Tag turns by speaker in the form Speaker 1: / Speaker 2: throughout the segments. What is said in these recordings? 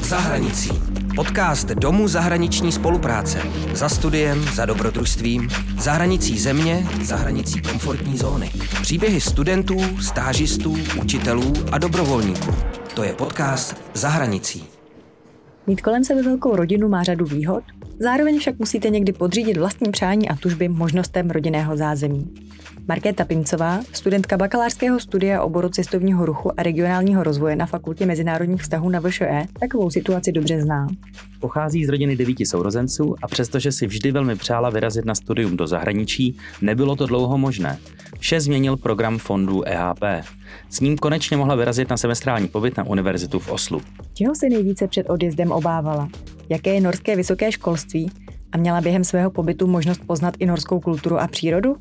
Speaker 1: Za hranicí. Podcast Domu zahraniční spolupráce. Za studiem, za dobrodružstvím, za hranicí země, za hranicí komfortní zóny. Příběhy studentů, stážistů, učitelů a dobrovolníků. To je podcast Za hranicí.
Speaker 2: Mít kolem sebe velkou rodinu má řadu výhod, zároveň však musíte někdy podřídit vlastní přání a tužby možnostem rodinného zázemí. Markéta Pincová, studentka bakalářského studia oboru cestovního ruchu a regionálního rozvoje na Fakultě mezinárodních vztahů na VŠE, takovou situaci dobře zná.
Speaker 3: Pochází z rodiny devíti sourozenců a přestože si vždy velmi přála vyrazit na studium do zahraničí, nebylo to dlouho možné. Vše změnil program fondů EHP. S ním konečně mohla vyrazit na semestrální pobyt na univerzitu v Oslu.
Speaker 2: Čeho se nejvíce před odjezdem obávala? Jaké je norské vysoké školství? A měla během svého pobytu možnost poznat i norskou kulturu a přírodu?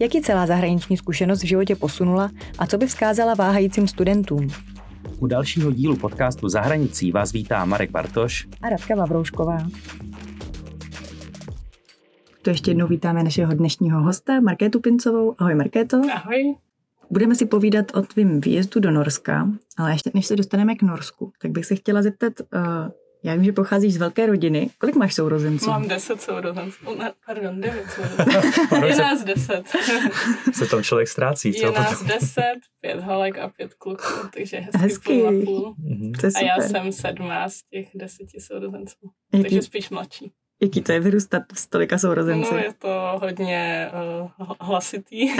Speaker 2: Jak ji celá zahraniční zkušenost v životě posunula a co by vzkázala váhajícím studentům?
Speaker 3: U dalšího dílu podcastu Zahranicí vás vítá Marek Bartoš
Speaker 2: a Radka Vavroušková. To ještě jednou vítáme našeho dnešního hosta, Markétu Pincovou. Ahoj Markéto.
Speaker 4: Ahoj.
Speaker 2: Budeme si povídat o tvým výjezdu do Norska, ale ještě než se dostaneme k Norsku, tak bych se chtěla zeptat, uh, já vím, že pocházíš z velké rodiny. Kolik máš sourozenců?
Speaker 4: Mám deset sourozenců. Pardon, devět sourozenců. Je nás deset.
Speaker 3: se tam člověk ztrácí.
Speaker 4: Je nás deset, pět holek a pět kluků, takže hezky,
Speaker 2: hezky.
Speaker 4: půl a půl.
Speaker 2: Mm-hmm.
Speaker 4: A já jsem sedmá z těch deseti sourozenců, Jaký? takže spíš mladší.
Speaker 2: Jaký to je vyrůstat s tolika sourozenci?
Speaker 4: No je to hodně uh, hlasitý,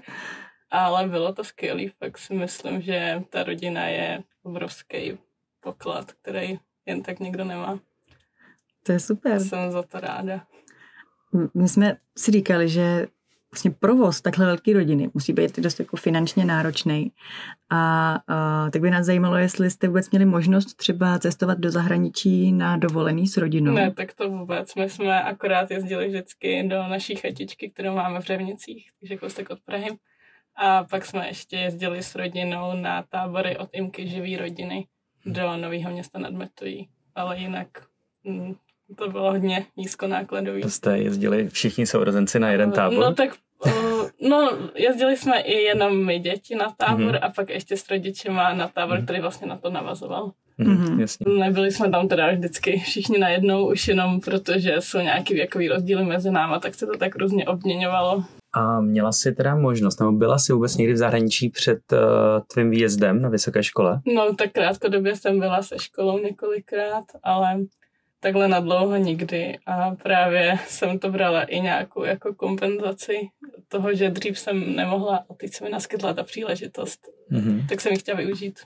Speaker 4: ale bylo to skvělé. Fakt si myslím, že ta rodina je obrovský poklad, který jen tak někdo nemá.
Speaker 2: To je super.
Speaker 4: Jsem za to ráda.
Speaker 2: My jsme si říkali, že vlastně provoz takhle velké rodiny musí být dost jako finančně náročný. A, a tak by nás zajímalo, jestli jste vůbec měli možnost třeba cestovat do zahraničí na dovolený s rodinou.
Speaker 4: Ne, tak to vůbec. My jsme akorát jezdili vždycky do naší chatičky, kterou máme v Řevnicích, takže kousek od Prahy. A pak jsme ještě jezdili s rodinou na tábory od Imky živý rodiny do Nového města nad Metují. Ale jinak mm, to bylo hodně nízkonákladový.
Speaker 3: To jste jezdili všichni sourozenci na jeden tábor?
Speaker 4: No tak no, jezdili jsme i jenom my děti na tábor mm-hmm. a pak ještě s rodičima na tábor, mm-hmm. který vlastně na to navazoval.
Speaker 3: Mm-hmm. Jasně.
Speaker 4: Nebyli jsme tam teda vždycky všichni najednou, už jenom protože jsou nějaký věkový rozdíly mezi náma, tak se to tak různě obměňovalo.
Speaker 3: A měla jsi teda možnost, nebo byla jsi vůbec někdy v zahraničí před uh, tvým výjezdem na vysoké škole?
Speaker 4: No, tak krátkodobě jsem byla se školou několikrát, ale takhle na dlouho nikdy. A právě jsem to brala i nějakou jako kompenzaci toho, že dřív jsem nemohla a teď se mi naskytla ta příležitost. Mm-hmm. Tak jsem ji chtěla využít.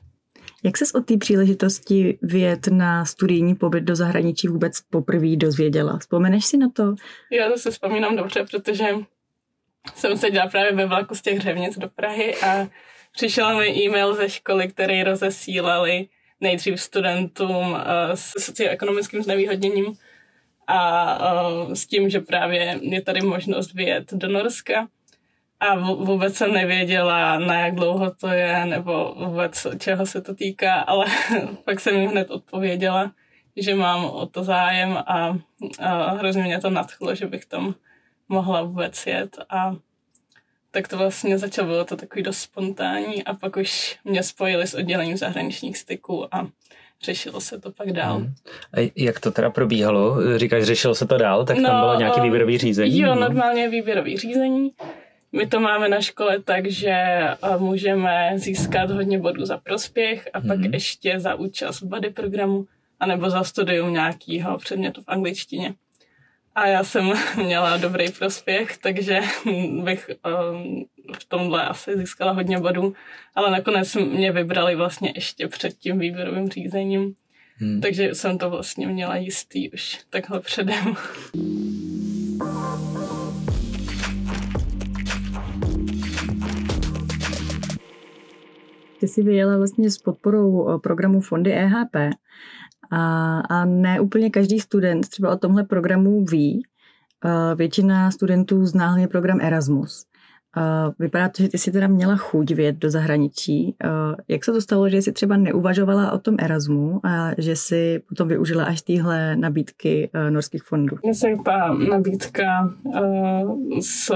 Speaker 2: Jak ses o té příležitosti vyjet na studijní pobyt do zahraničí vůbec poprvé dozvěděla? Vzpomeneš si na to?
Speaker 4: Já to si vzpomínám dobře, protože jsem seděla právě ve vlaku z těch hřevnic do Prahy a přišel mi e-mail ze školy, který rozesílali nejdřív studentům eh, s socioekonomickým znevýhodněním a eh, s tím, že právě je tady možnost vyjet do Norska. A vůbec jsem nevěděla, na jak dlouho to je, nebo vůbec čeho se to týká, ale pak jsem jim hned odpověděla, že mám o to zájem a, a hrozně mě to nadchlo, že bych tam mohla vůbec jet a tak to vlastně začalo, bylo to takový dost spontánní a pak už mě spojili s oddělením zahraničních styků a řešilo se to pak dál. Hmm.
Speaker 3: A jak to teda probíhalo? Říkáš, řešilo se to dál, tak no, tam bylo nějaké výběrové řízení?
Speaker 4: Jo, normálně výběrové řízení. My to máme na škole tak, že můžeme získat hodně bodů za prospěch a pak hmm. ještě za účast v body programu anebo za studium nějakého předmětu v angličtině. A já jsem měla dobrý prospěch, takže bych um, v tomhle asi získala hodně bodů, ale nakonec mě vybrali vlastně ještě před tím výběrovým řízením, hmm. takže jsem to vlastně měla jistý už takhle předem.
Speaker 2: Ty jsi vyjela vlastně s podporou programu Fondy EHP a, a ne úplně každý student třeba o tomhle programu ví. Většina studentů zná hlavně program Erasmus. Vypadá to, že ty jsi teda měla chuť vědět do zahraničí. Jak se to stalo, že jsi třeba neuvažovala o tom Erasmu a že jsi potom využila až téhle nabídky norských fondů?
Speaker 4: Mně se ta nabídka s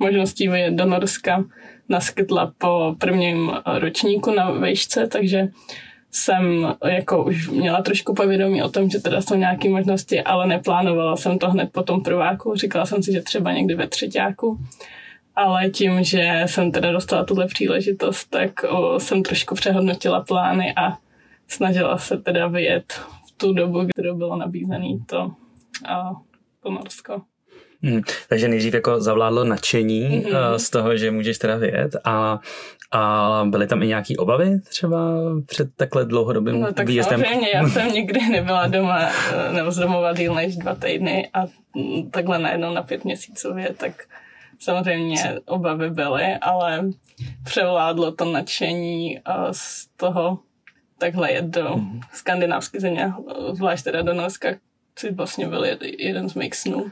Speaker 4: možností vyjet do Norska naskytla po prvním ročníku na vejšce, takže jsem jako už měla trošku povědomí o tom, že teda jsou nějaké možnosti, ale neplánovala jsem to hned po tom prváku. Říkala jsem si, že třeba někdy ve třetíku. Ale tím, že jsem teda dostala tuhle příležitost, tak o, jsem trošku přehodnotila plány a snažila se teda vyjet v tu dobu, kdy bylo nabízené to, a, to Norsko.
Speaker 3: Hmm, takže nejdřív jako zavládlo nadšení mm-hmm. z toho, že můžeš teda vyjet a, a byly tam i nějaké obavy třeba před takhle dlouhodobým
Speaker 4: no, tak
Speaker 3: výjezdem?
Speaker 4: samozřejmě, já jsem nikdy nebyla doma eh, nebo z domova díl než dva týdny a takhle najednou na pět měsíců je, tak samozřejmě obavy byly, ale převládlo to nadšení z toho takhle jet do mm-hmm. skandinávské země, zvlášť teda do Norska, což vlastně byl jeden z mých snů.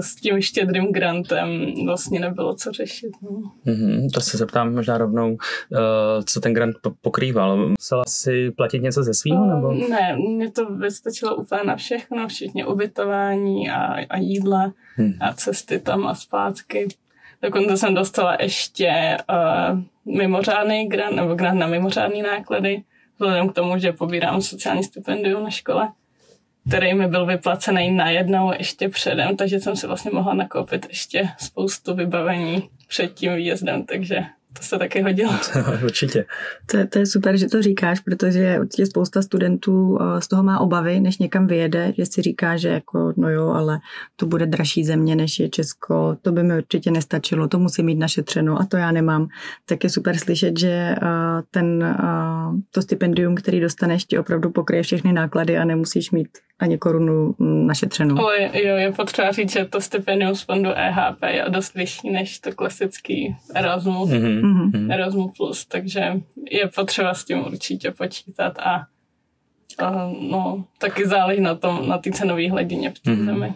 Speaker 4: S tím štědrým grantem vlastně nebylo co řešit. No.
Speaker 3: Mm-hmm, to se zeptám možná rovnou, uh, co ten grant pokrýval. Musela si platit něco ze svého? Uh, nebo?
Speaker 4: Ne, mě to vystačilo úplně na všechno, včetně ubytování a, a jídla hmm. a cesty tam a zpátky. Dokonce jsem dostala ještě uh, mimořádný grant, nebo grant na mimořádné náklady, vzhledem k tomu, že pobírám sociální stipendium na škole který mi byl vyplacený najednou ještě předem, takže jsem si vlastně mohla nakoupit ještě spoustu vybavení před tím výjezdem, takže to se taky hodilo.
Speaker 3: Určitě.
Speaker 2: To, to je super, že to říkáš, protože určitě spousta studentů eh, z toho má obavy, než někam vyjede, že si říká, že jako, no jo, ale to bude dražší země, než je Česko, to by mi určitě nestačilo, to musí mít našetřeno a to já nemám. Tak je super slyšet, že eh, ten, eh, to stipendium, který dostaneš, ti opravdu pokryje všechny náklady a nemusíš mít ani korunu mm, našetřenou.
Speaker 4: Ale jo, je potřeba říct, že to stipendium z fondu EHP je dost vyšší než to klasický Erasmus, mm-hmm. Erasmus+, plus, takže je potřeba s tím určitě počítat a, a no, taky záleží na tom, na té cenové hladině v té mm-hmm. zemi.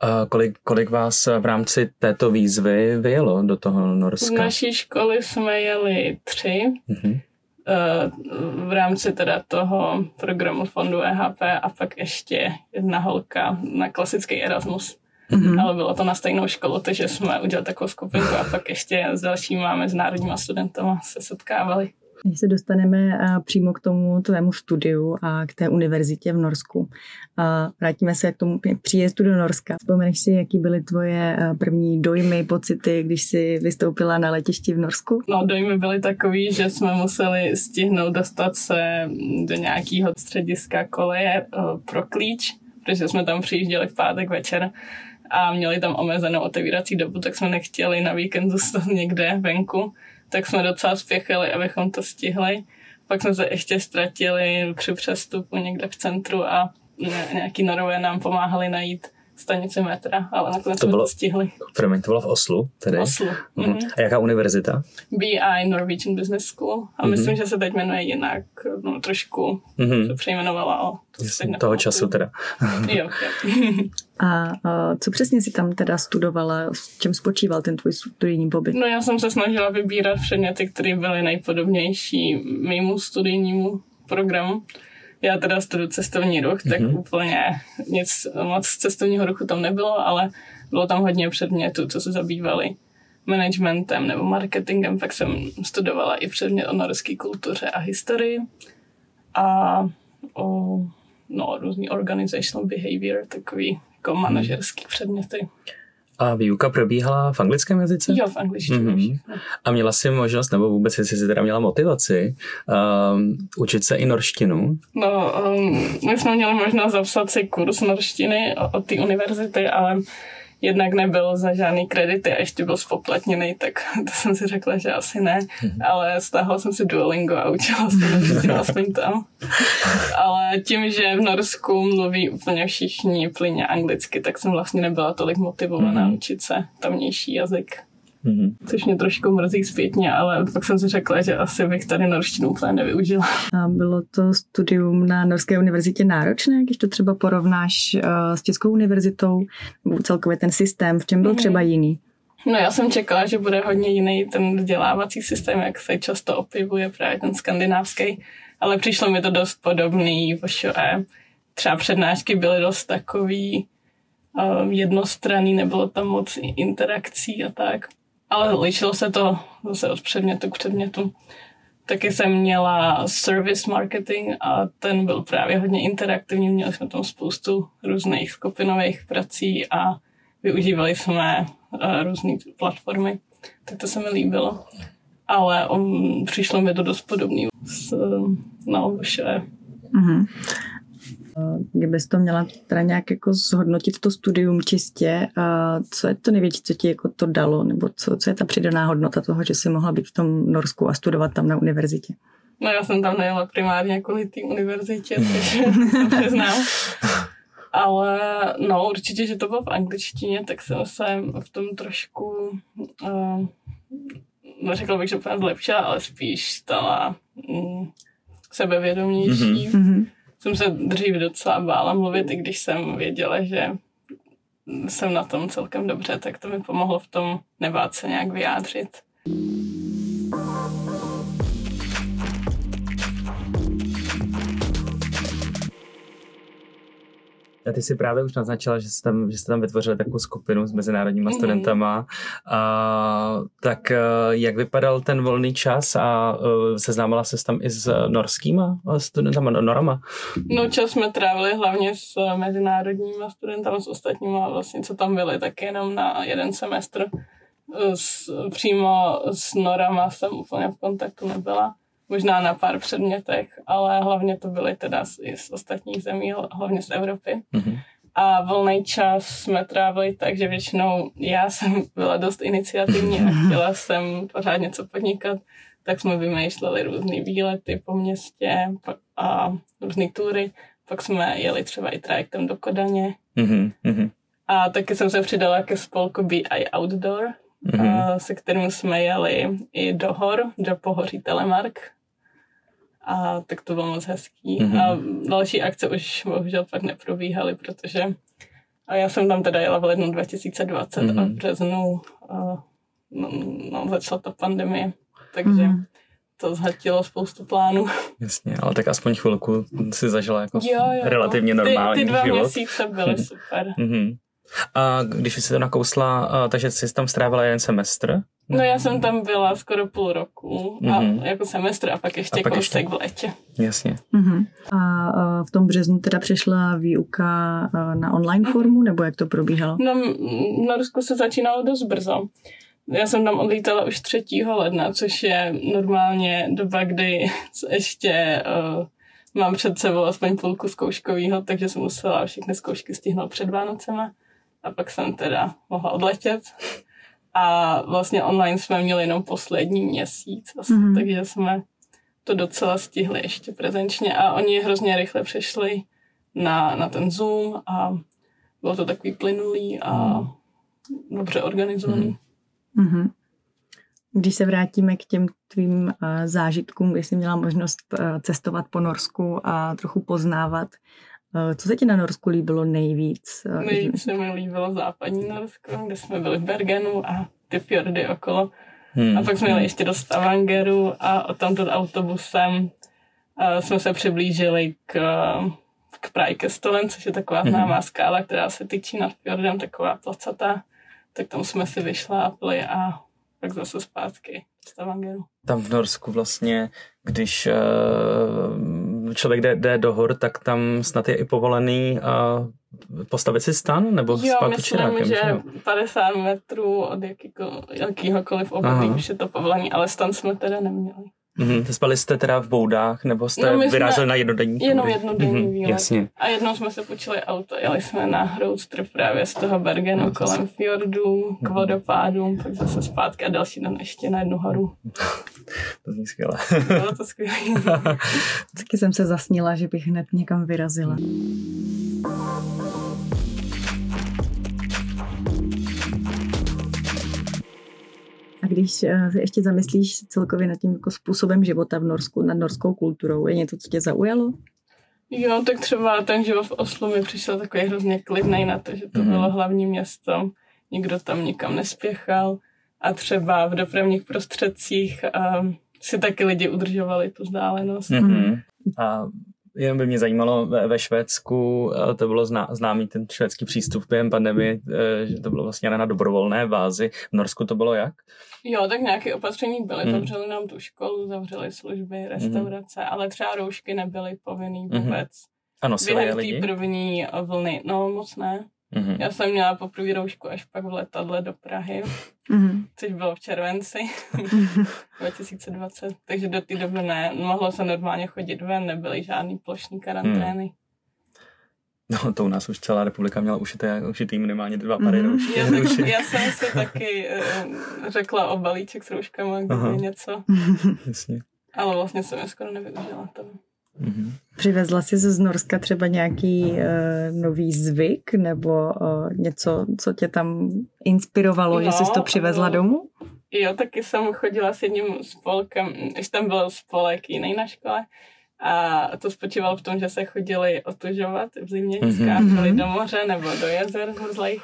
Speaker 3: A kolik, kolik vás v rámci této výzvy vyjelo do toho Norska?
Speaker 4: Z naší školy jsme jeli tři. Mm-hmm v rámci teda toho programu fondu EHP a pak ještě jedna holka na klasický Erasmus. Mm-hmm. Ale bylo to na stejnou školu, takže jsme udělali takovou skupinku a pak ještě s dalšíma mezinárodníma studentama se setkávali.
Speaker 2: Když se dostaneme přímo k tomu tvému studiu a k té univerzitě v Norsku. Vrátíme se k tomu příjezdu do Norska. Vzpomeneš si, jaký byly tvoje první dojmy, pocity, když jsi vystoupila na letišti v Norsku?
Speaker 4: No, dojmy byly takový, že jsme museli stihnout dostat se do nějakého střediska koleje pro klíč, protože jsme tam přijížděli v pátek večer a měli tam omezenou otevírací dobu, tak jsme nechtěli na víkend zůstat někde venku tak jsme docela spěchali, abychom to stihli. Pak jsme se ještě ztratili při přestupu někde v centru a nějaký Norové nám pomáhali najít stanici metra, ale nakonec to jsme bylo, to stihli.
Speaker 3: Promiň, to bylo v Oslu tedy?
Speaker 4: V Oslu.
Speaker 3: Mm-hmm. A jaká univerzita?
Speaker 4: BI Norwegian Business School. A mm-hmm. myslím, že se teď jmenuje jinak, no trošku
Speaker 3: mm-hmm.
Speaker 4: se přejmenovala. O,
Speaker 3: to Jasně, toho času teda.
Speaker 4: jo, jo.
Speaker 2: A, a co přesně si tam teda studovala? S čem spočíval ten tvůj studijní pobyt?
Speaker 4: No já jsem se snažila vybírat předměty, které byly nejpodobnější mému studijnímu programu já teda studuji cestovní ruch, tak mm-hmm. úplně nic moc cestovního ruchu tam nebylo, ale bylo tam hodně předmětů, co se zabývaly managementem nebo marketingem, pak jsem studovala i předmět o norské kultuře a historii a o no, různý organizational behavior, takový jako mhm. manažerský předměty.
Speaker 3: A výuka probíhala v anglickém jazyce?
Speaker 4: Jo, v angličtině. Mm-hmm.
Speaker 3: A měla jsi možnost, nebo vůbec jsi si teda měla motivaci um, učit se i norštinu?
Speaker 4: No, um, my jsme měli možnost zapsat si kurz norštiny od té univerzity, ale jednak nebyl za žádný kredity a ještě byl spoplatněný, tak to jsem si řekla, že asi ne, mhm. ale stáhla jsem si Duolingo a učila se aspoň tam. Ale tím, že v Norsku mluví úplně všichni plyně anglicky, tak jsem vlastně nebyla tolik motivovaná mm-hmm. učit se tamnější jazyk. Mm-hmm. Což mě trošku mrzí zpětně, ale pak jsem si řekla, že asi bych tady norštinu úplně nevyužila.
Speaker 2: A bylo to studium na Norské univerzitě náročné, když to třeba porovnáš uh, s Českou univerzitou, celkově ten systém, v čem byl mm-hmm. třeba jiný?
Speaker 4: No já jsem čekala, že bude hodně jiný ten vzdělávací systém, jak se často opivuje právě ten skandinávský, ale přišlo mi to dost podobný ŠOE. Třeba přednášky byly dost takový uh, jednostranný, nebylo tam moc interakcí a tak ale lišilo se to zase od předmětu k předmětu. Taky jsem měla service marketing a ten byl právě hodně interaktivní. Měli jsme tam spoustu různých skupinových prací a využívali jsme uh, různé platformy. Tak to se mi líbilo. Ale um, přišlo mi to dost podobný s, na obuše. Mm-hmm.
Speaker 2: Kdybys to měla teda nějak jako zhodnotit to studium čistě, a co je to největší, co ti jako to dalo, nebo co, co je ta přidaná hodnota toho, že jsi mohla být v tom Norsku a studovat tam na univerzitě?
Speaker 4: No já jsem tam nejela primárně kvůli té univerzitě, takže to přiznám. Ale no určitě, že to bylo v angličtině, tak jsem se v tom trošku, uh, neřekla bych, že úplně zlepšila, ale spíš stala um, sebevědomější. Mm-hmm jsem se dřív docela bála mluvit, i když jsem věděla, že jsem na tom celkem dobře, tak to mi pomohlo v tom nebát se nějak vyjádřit.
Speaker 3: A ty si právě už naznačila, že jste tam, že jste tam vytvořili takovou skupinu s mezinárodníma mm-hmm. studentama. A, tak e, jak vypadal ten volný čas a uh, seznámila se tam i s norskýma studentama, no, norama?
Speaker 4: No čas jsme trávili hlavně s mezinárodníma studentama, s ostatníma vlastně, co tam byli, tak jenom na jeden semestr. S, přímo s norama jsem úplně v kontaktu nebyla možná na pár předmětech, ale hlavně to byly teda i z ostatních zemí, hlavně z Evropy. Mm-hmm. A volný čas jsme trávili tak, že většinou já jsem byla dost iniciativní a chtěla jsem pořád něco podnikat, tak jsme vymýšleli různé výlety po městě a různé tury. Pak jsme jeli třeba i trajektem do Kodaně. Mm-hmm. A taky jsem se přidala ke spolku BI Outdoor, mm-hmm. se kterým jsme jeli i do hor, do pohoří Telemark a tak to bylo moc hezký. Mm-hmm. A další akce už bohužel pak neprobíhaly, protože a já jsem tam teda jela v lednu 2020 mm-hmm. a v mhm. březnu a, no, no, začala ta pandemie, takže mm-hmm. to zhatilo spoustu plánů.
Speaker 3: Jasně, ale tak aspoň chvilku si zažila jako jo, jo, relativně normální
Speaker 4: ty, ty dva
Speaker 3: život.
Speaker 4: měsíce byly super. Mm-hmm.
Speaker 3: A když jsi to nakousla, takže jsi tam strávila jeden semestr?
Speaker 4: No já jsem tam byla skoro půl roku a mm-hmm. jako semestr a pak ještě a pak kousek ještě... v létě.
Speaker 3: Jasně.
Speaker 2: Mm-hmm. A v tom březnu teda přišla výuka na online formu, nebo jak to probíhalo?
Speaker 4: No na Rusku se začínalo dost brzo. Já jsem tam odlítala už 3. ledna, což je normálně doba, kdy ještě uh, mám před sebou aspoň půlku zkouškovýho, takže jsem musela všechny zkoušky stihnout před Vánocema a pak jsem teda mohla odletět. A vlastně online jsme měli jenom poslední měsíc, vlastně, mm-hmm. takže jsme to docela stihli ještě prezenčně a oni hrozně rychle přešli na, na ten Zoom a bylo to takový plynulý a mm. dobře organizovaný.
Speaker 2: Mm-hmm. Když se vrátíme k těm tvým uh, zážitkům, kdy jsi měla možnost uh, cestovat po Norsku a trochu poznávat co se ti na Norsku líbilo nejvíc?
Speaker 4: Eh, nejvíc se mi líbilo západní Norsko, kde jsme byli v Bergenu a ty fjordy okolo. Hmm. A pak jsme jeli ještě do Stavangeru a odtamtud autobusem uh, jsme se přiblížili k, k Prajkestolen, což je taková hmm. známá skála, která se tyčí nad fjordem, taková placatá. Tak tam jsme si vyšlápli a pak zase zpátky v Stavangeru.
Speaker 3: Tam v Norsku vlastně, když člověk jde, jde do hor, tak tam snad je i povolený uh, postavit si stan nebo
Speaker 4: jo, spát myslím, že jo? 50 metrů od jakýko, jakýhokoliv obydlí už je to povolený, ale stan jsme teda neměli.
Speaker 3: Mm-hmm. Spali jste teda v boudách, nebo jste no, vyrazili na jednodenní
Speaker 4: Jenom jednodenní mm-hmm. výlet. Jasně. A jednou jsme se počili auto, jeli jsme na trip právě z toho Bergenu no, kolem fjordu, k mhm. vodopádům, pak zase zpátky a další den ještě na jednu horu.
Speaker 3: to zní skvěle.
Speaker 4: Bylo to skvělé.
Speaker 2: Taky jsem se zasnila, že bych hned někam vyrazila. Když se ještě zamyslíš celkově nad tím jako způsobem života v Norsku, nad norskou kulturou, je něco, co tě zaujalo?
Speaker 4: Jo, tak třeba ten život v Oslu mi přišel takový hrozně klidný na to, že to mm-hmm. bylo hlavní město, nikdo tam nikam nespěchal a třeba v dopravních prostředcích um, si taky lidi udržovali tu vzdálenost.
Speaker 3: Mm-hmm. A
Speaker 5: Jen by mě zajímalo, ve, ve Švédsku eh, to bylo zná, známý ten švédský přístup během pandemie, eh, že to bylo vlastně na dobrovolné bázi. V Norsku to bylo jak?
Speaker 4: Jo, tak nějaké opatření byly. Hmm. Zavřeli nám tu školu, zavřeli služby, restaurace, hmm. ale třeba roušky nebyly povinný vůbec. Hmm.
Speaker 5: Ano,
Speaker 4: Během té první vlny, no moc ne. Mm-hmm. Já jsem měla poprvé roušku až pak v letadle do Prahy, mm-hmm. což bylo v červenci 2020, takže do té doby ne. Mohlo se normálně chodit ven, nebyly žádný plošní karantény. Mm.
Speaker 5: No, to u nás už celá republika měla ušité, ušitý minimálně dva pary mm. roušky.
Speaker 4: Já, tak, já jsem si taky uh, řekla o balíček s rouškama, kdyby něco. Jasně. Ale vlastně jsem je skoro nevyužila to.
Speaker 2: Mm-hmm. Přivezla jsi z Norska třeba nějaký uh, nový zvyk nebo uh, něco, co tě tam inspirovalo, no, že jsi to přivezla no. domů?
Speaker 4: Jo, taky jsem chodila s jedním spolkem, když tam byl spolek jiný na škole, a to spočívalo v tom, že se chodili otužovat v zimě, mm-hmm. skákali do moře nebo do jezer zmrzlých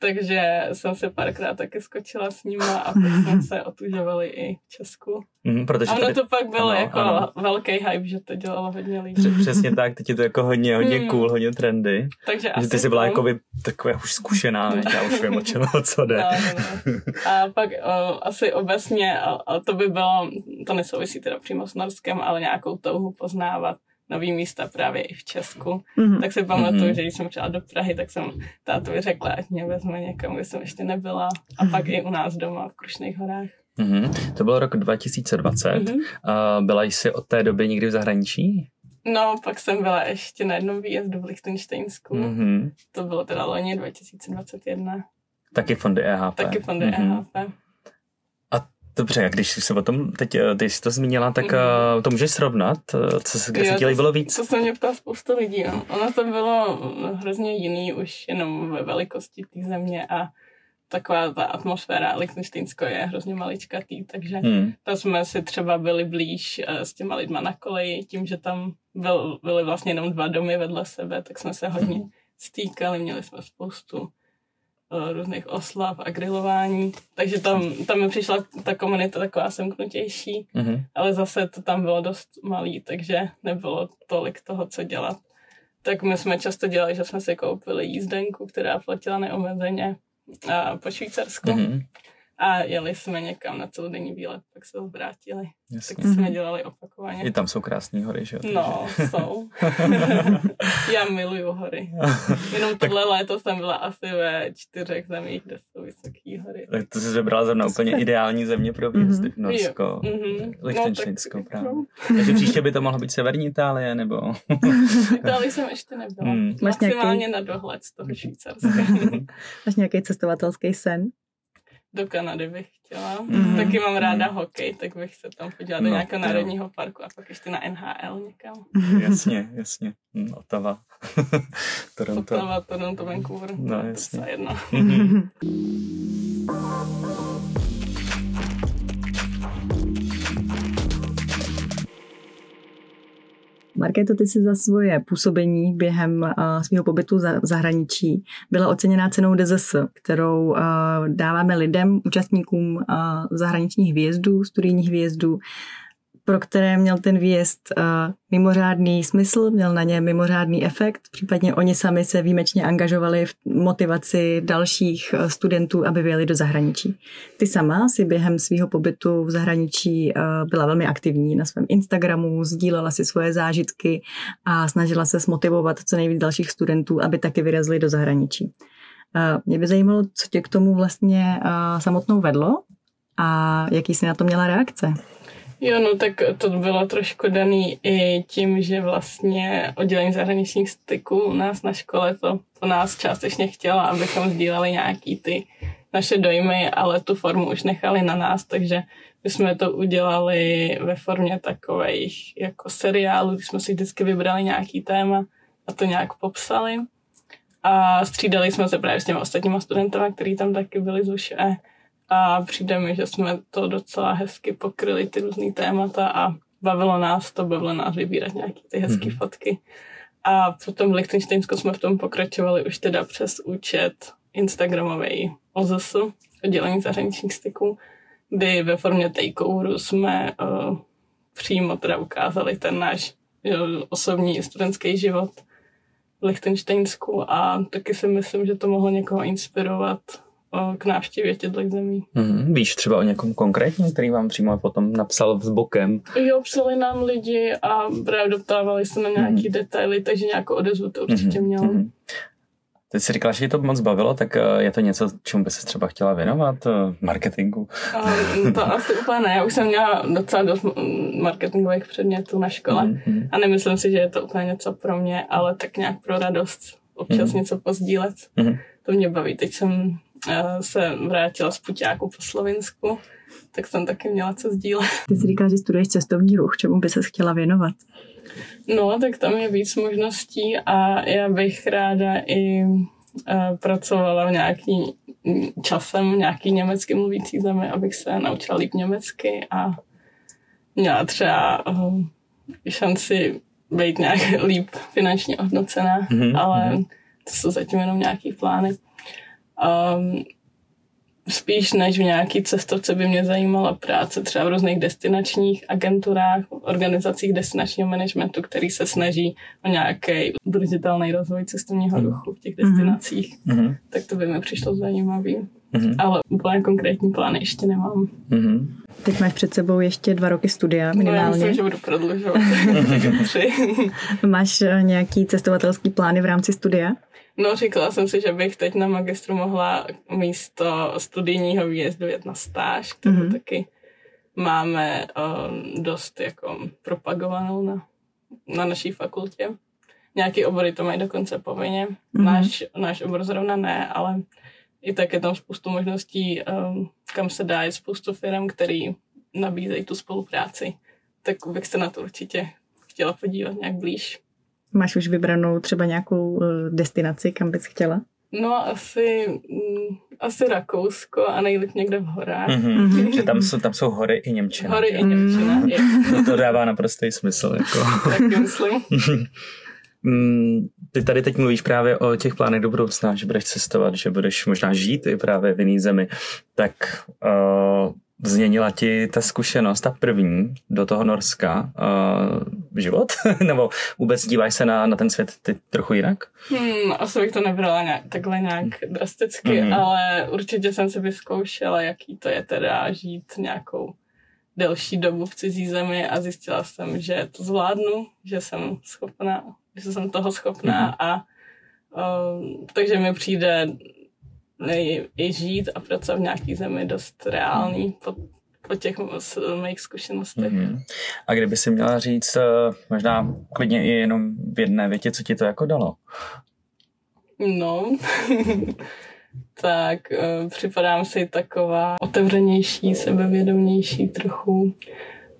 Speaker 4: takže jsem se párkrát taky skočila s nima a pak jsme se otužovali i v Česku.
Speaker 5: Mm, protože
Speaker 4: a ono tady... to pak bylo ano, jako ano. velký hype, že to dělalo hodně lidí.
Speaker 5: Přesně tak, teď je to jako hodně, hodně mm. cool, hodně trendy. Takže že ty jsi byla jako by taková už zkušená, já už vím, o čem, o co jde. No, no,
Speaker 4: no. A pak o, asi obecně, a, a to by bylo, to nesouvisí teda přímo s Norskem, ale nějakou touhu poznávat nový místa právě i v Česku. Mm-hmm. Tak si pamatuju, mm-hmm. že když jsem přijela do Prahy, tak jsem tátovi řekla, ať mě vezme někam, kde jsem ještě nebyla. A mm-hmm. pak i u nás doma v Krušných horách.
Speaker 5: Mm-hmm. To byl rok 2020. Mm-hmm. Uh, byla jsi od té doby někdy v zahraničí?
Speaker 4: No, pak jsem byla ještě na jednom výjezdu v Lichtensteinsku. Mm-hmm. To bylo teda loni 2021.
Speaker 5: Taky fondy EHP.
Speaker 4: Taky fondy mm-hmm. EHP.
Speaker 5: Dobře, a když jsi se o tom teď, eh, ty jsi to zmínila, tak mm. to můžeš srovnat? Eh, co se, kde jo, se ti líbilo víc?
Speaker 4: To se mě ptá spousta lidí. No. Ono to bylo hrozně jiný už jenom ve velikosti té země a taková ta atmosféra Lichtensteinsko je hrozně maličkatý, takže hmm. tam jsme si třeba byli blíž s těma lidma na koleji, tím, že tam byl, byly vlastně jenom dva domy vedle sebe, tak jsme se hodně stýkali, měli jsme spoustu Eh, různých oslav a grilování, takže tam, tam mi přišla ta komunita taková semknutější, mm-hmm. ale zase to tam bylo dost malý, takže nebylo tolik toho, co dělat. Tak my jsme často dělali, že jsme si koupili jízdenku, která platila neomezeně a po Švýcarsku. Mm-hmm a jeli jsme někam na celodenní výlet, pak se vrátili. Jasně. Tak jsme dělali opakovaně.
Speaker 5: I tam jsou krásné hory, že jo?
Speaker 4: No, jsou. Já miluju hory. Jenom tohle tak... léto jsem byla asi ve čtyřech zemích, kde jsou vysoké hory.
Speaker 5: Tak to jsi vybrala zrovna úplně ideální země pro výjezdy. Mm-hmm. Norsko, mm-hmm. Lichtensteinsko no, právě. Takže příště by to mohla být severní Itálie, nebo...
Speaker 4: Itálii jsem ještě nebyla. Mm. Maximálně nějaký... na dohled z toho Švýcarska.
Speaker 2: Máš nějaký cestovatelský sen?
Speaker 4: Do Kanady bych chtěla. Mm-hmm. Taky mám ráda mm-hmm. hokej, tak bych se tam podívala no, do nějakého národního parku a pak ještě na NHL někam.
Speaker 5: Jasně, jasně. Hm, Ottawa.
Speaker 4: Toronto. Ottawa, Toronto, Vancouver. No, jasně. To jedno.
Speaker 2: Markéto, ty si za svoje působení během uh, svého pobytu za, v zahraničí byla oceněná cenou DZS, kterou uh, dáváme lidem, účastníkům uh, zahraničních výjezdů, studijních výjezdů, pro které měl ten výjezd uh, mimořádný smysl, měl na ně mimořádný efekt, případně oni sami se výjimečně angažovali v motivaci dalších uh, studentů, aby vyjeli do zahraničí. Ty sama si během svého pobytu v zahraničí uh, byla velmi aktivní na svém Instagramu, sdílela si svoje zážitky a snažila se smotivovat co nejvíc dalších studentů, aby taky vyrazili do zahraničí. Mě by zajímalo, co tě k tomu vlastně samotnou vedlo a jaký jsi na to měla reakce?
Speaker 4: Jo, no tak to bylo trošku daný i tím, že vlastně oddělení zahraničních styků u nás na škole to po nás částečně chtěla, abychom sdíleli nějaký ty naše dojmy, ale tu formu už nechali na nás, takže my jsme to udělali ve formě takových jako seriálů, kdy jsme si vždycky vybrali nějaký téma a to nějak popsali. A střídali jsme se právě s těmi ostatníma studentama, kteří tam taky byli z UŠE a přijde mi, že jsme to docela hezky pokryli, ty různý témata a bavilo nás to, bavilo nás vybírat nějaké ty hezké mm-hmm. fotky. A potom v Lichtensteinsku jsme v tom pokračovali už teda přes účet Instagramový OZS, oddělení zahraničních styků, kdy ve formě takeoveru jsme uh, přímo teda ukázali ten náš jo, osobní studentský život v Lichtensteinsku a taky si myslím, že to mohlo někoho inspirovat k návštěvě těchto zemí.
Speaker 5: Mm, víš třeba o někom konkrétním, který vám přímo potom napsal s bokem?
Speaker 4: Jo, psali nám lidi a právě doptávali se na nějaký mm. detaily, takže nějakou odezvu to určitě mm-hmm. mělo. Mm-hmm.
Speaker 5: Ty jsi říkala, že to moc bavilo, tak eh, je to něco, čemu by se třeba chtěla věnovat? Eh, marketingu?
Speaker 4: To asi úplně ne. Já už jsem měla docela dost marketingových předmětů na škole mm-hmm. a nemyslím si, že je to úplně něco pro mě, ale tak nějak pro radost občas mm-hmm. něco pozdílet. Mm-hmm. To mě baví. Teď jsem se vrátila z Puťáku po Slovinsku, tak jsem taky měla co sdílet.
Speaker 2: Ty jsi říkala, že studuješ cestovní ruch. Čemu by se chtěla věnovat?
Speaker 4: No, tak tam je víc možností a já bych ráda i uh, pracovala v nějaký časem v nějaký německy mluvící zemi, abych se naučila líp německy a měla třeba uh, šanci být nějak líp finančně hodnocená, mm-hmm. ale to jsou zatím jenom nějaký plány. Um, spíš než v nějaký cestovce by mě zajímala práce třeba v různých destinačních agenturách, organizacích destinačního managementu, který se snaží o nějaký udržitelný rozvoj cestovního mhm. ruchu v těch mhm. destinacích. Mm-hmm. Tak to by mi přišlo zajímavý. Mm-hmm. Ale úplně konkrétní plány ještě nemám. Mm-hmm.
Speaker 2: Teď máš před sebou ještě dva roky studia minimálně. No, já
Speaker 4: myslím, že budu prodlužovat.
Speaker 2: máš eh, nějaký cestovatelský plány v rámci studia?
Speaker 4: No, říkala jsem si, že bych teď na magistru mohla místo studijního výjezdu jet na stáž, kterou mm-hmm. taky máme um, dost jako propagovanou na, na naší fakultě. Nějaký obory to mají dokonce povinně. Mm-hmm. Náš, náš obor zrovna ne, ale i tak je tam spoustu možností, um, kam se dá, je spoustu firm, který nabízejí tu spolupráci. Tak bych se na to určitě chtěla podívat nějak blíž.
Speaker 2: Máš už vybranou třeba nějakou eh, destinaci, kam bys chtěla?
Speaker 4: No, asi, mm, asi Rakousko a nejlíp někde v horách. Mm-hmm.
Speaker 5: Mm-hmm. Že tam jsou, tam jsou hory i Němčina.
Speaker 4: Hory i Němčina, mm.
Speaker 5: No to dává naprostý smysl. Jako.
Speaker 4: tak myslím.
Speaker 5: Mm, ty tady teď mluvíš právě o těch plánech do budoucna, že budeš cestovat, že budeš možná žít i právě v jiné zemi. Tak uh, změnila ti ta zkušenost, ta první do toho Norska uh, život? Nebo vůbec díváš se na, na ten svět ty trochu jinak?
Speaker 4: Hmm, asi bych to nebrala nějak, takhle nějak drasticky, mm-hmm. ale určitě jsem si vyzkoušela, jaký to je teda žít nějakou delší dobu v cizí zemi a zjistila jsem, že to zvládnu, že jsem schopná, že jsem toho schopná mm-hmm. a uh, takže mi přijde i, i žít a pracovat v nějaký zemi dost reálný po, po těch mých zkušenostech. Mm-hmm.
Speaker 5: A kdyby si měla říct eh, možná klidně i jenom v jedné větě, co ti to jako dalo?
Speaker 4: No, tak uh, připadám si taková otevřenější, sebevědomější trochu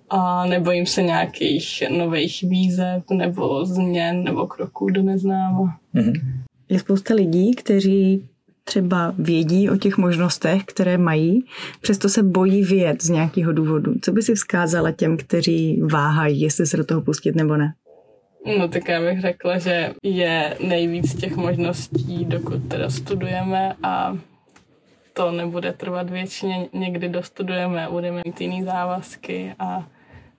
Speaker 4: a nebojím se nějakých nových výzev nebo změn nebo kroků do neznáma. Mm-hmm.
Speaker 2: Je spousta lidí, kteří třeba vědí o těch možnostech, které mají, přesto se bojí vyjet z nějakého důvodu. Co by si vzkázala těm, kteří váhají, jestli se do toho pustit nebo ne?
Speaker 4: No tak já bych řekla, že je nejvíc těch možností, dokud teda studujeme a to nebude trvat věčně. Někdy dostudujeme, budeme mít jiný závazky a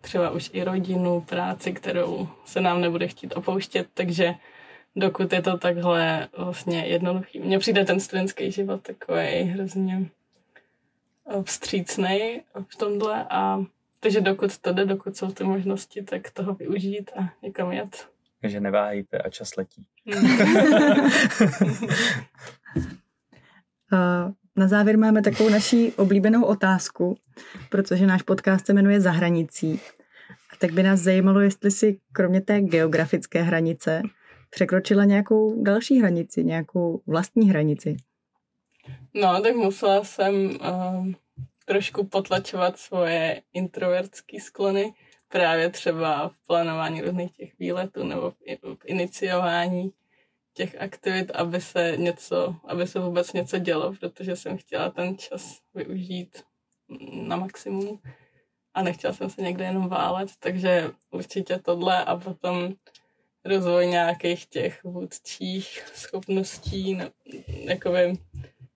Speaker 4: třeba už i rodinu, práci, kterou se nám nebude chtít opouštět, takže dokud je to takhle vlastně jednoduchý. Mně přijde ten studentský život takový hrozně vstřícný v tomhle a takže dokud to jde, dokud jsou ty možnosti, tak toho využít a někam jet.
Speaker 5: Takže neváhejte a čas letí.
Speaker 2: Na závěr máme takovou naší oblíbenou otázku, protože náš podcast se jmenuje Zahranicí. Tak by nás zajímalo, jestli si kromě té geografické hranice překročila nějakou další hranici, nějakou vlastní hranici?
Speaker 4: No, tak musela jsem uh, trošku potlačovat svoje introvertské sklony, právě třeba v plánování různých těch výletů nebo v, v iniciování těch aktivit, aby se něco, aby se vůbec něco dělo, protože jsem chtěla ten čas využít na maximum a nechtěla jsem se někde jenom válet, takže určitě tohle a potom rozvoj nějakých těch vůdčích schopností, jakoby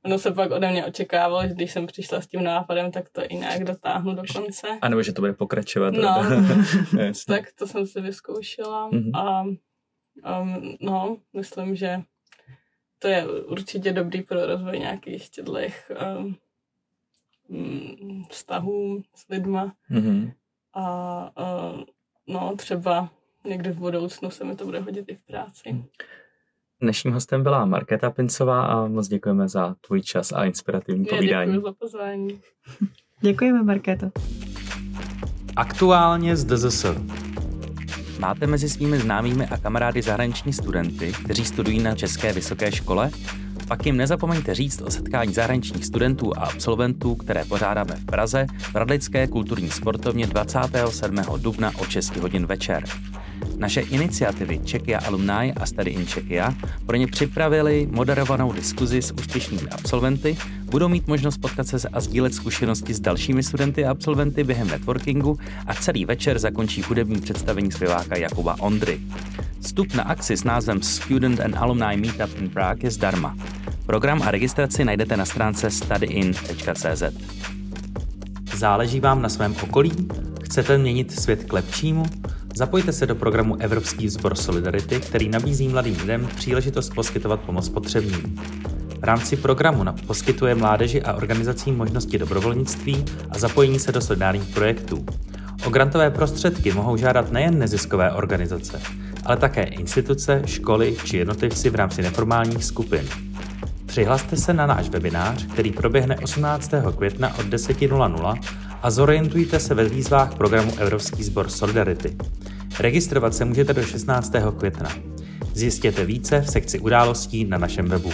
Speaker 4: ono se pak ode mě očekávalo, že když jsem přišla s tím nápadem, tak to i nějak dotáhnu do konce.
Speaker 5: A nebo že to bude pokračovat.
Speaker 4: No, tak to jsem si vyzkoušela
Speaker 5: Mhm.
Speaker 4: a um, no, myslím, že to je určitě dobrý pro rozvoj nějakých těchto um, mm, vztahů s lidma
Speaker 5: Mhm.
Speaker 4: a uh, no, třeba někdy v budoucnu se mi to bude hodit i v práci.
Speaker 5: Dnešním hostem byla Markéta Pincová a moc děkujeme za tvůj čas a inspirativní
Speaker 4: Já
Speaker 5: povídání.
Speaker 4: děkuji za pozvání.
Speaker 2: Děkujeme, Markéto.
Speaker 3: Aktuálně z DZS. Máte mezi svými známými a kamarády zahraniční studenty, kteří studují na České vysoké škole? Pak jim nezapomeňte říct o setkání zahraničních studentů a absolventů, které pořádáme v Praze v Radlické kulturní sportovně 27. dubna o 6 hodin večer. Naše iniciativy Czechia Alumni a Study in Czechia pro ně připravili moderovanou diskuzi s úspěšnými absolventy, budou mít možnost potkat se a sdílet zkušenosti s dalšími studenty a absolventy během networkingu a celý večer zakončí hudební představení zpěváka Jakuba Ondry. Vstup na akci s názvem Student and Alumni Meetup in Prague je zdarma. Program a registraci najdete na stránce studyin.cz. Záleží vám na svém okolí? Chcete měnit svět k lepšímu? Zapojte se do programu Evropský sbor Solidarity, který nabízí mladým lidem příležitost poskytovat pomoc potřebným. V rámci programu poskytuje mládeži a organizacím možnosti dobrovolnictví a zapojení se do solidárních projektů. O grantové prostředky mohou žádat nejen neziskové organizace, ale také instituce, školy či jednotlivci v rámci neformálních skupin. Přihlaste se na náš webinář, který proběhne 18. května od 10.00 a zorientujte se ve výzvách programu Evropský sbor Solidarity. Registrovat se můžete do 16. května. Zjistěte více v sekci událostí na našem webu.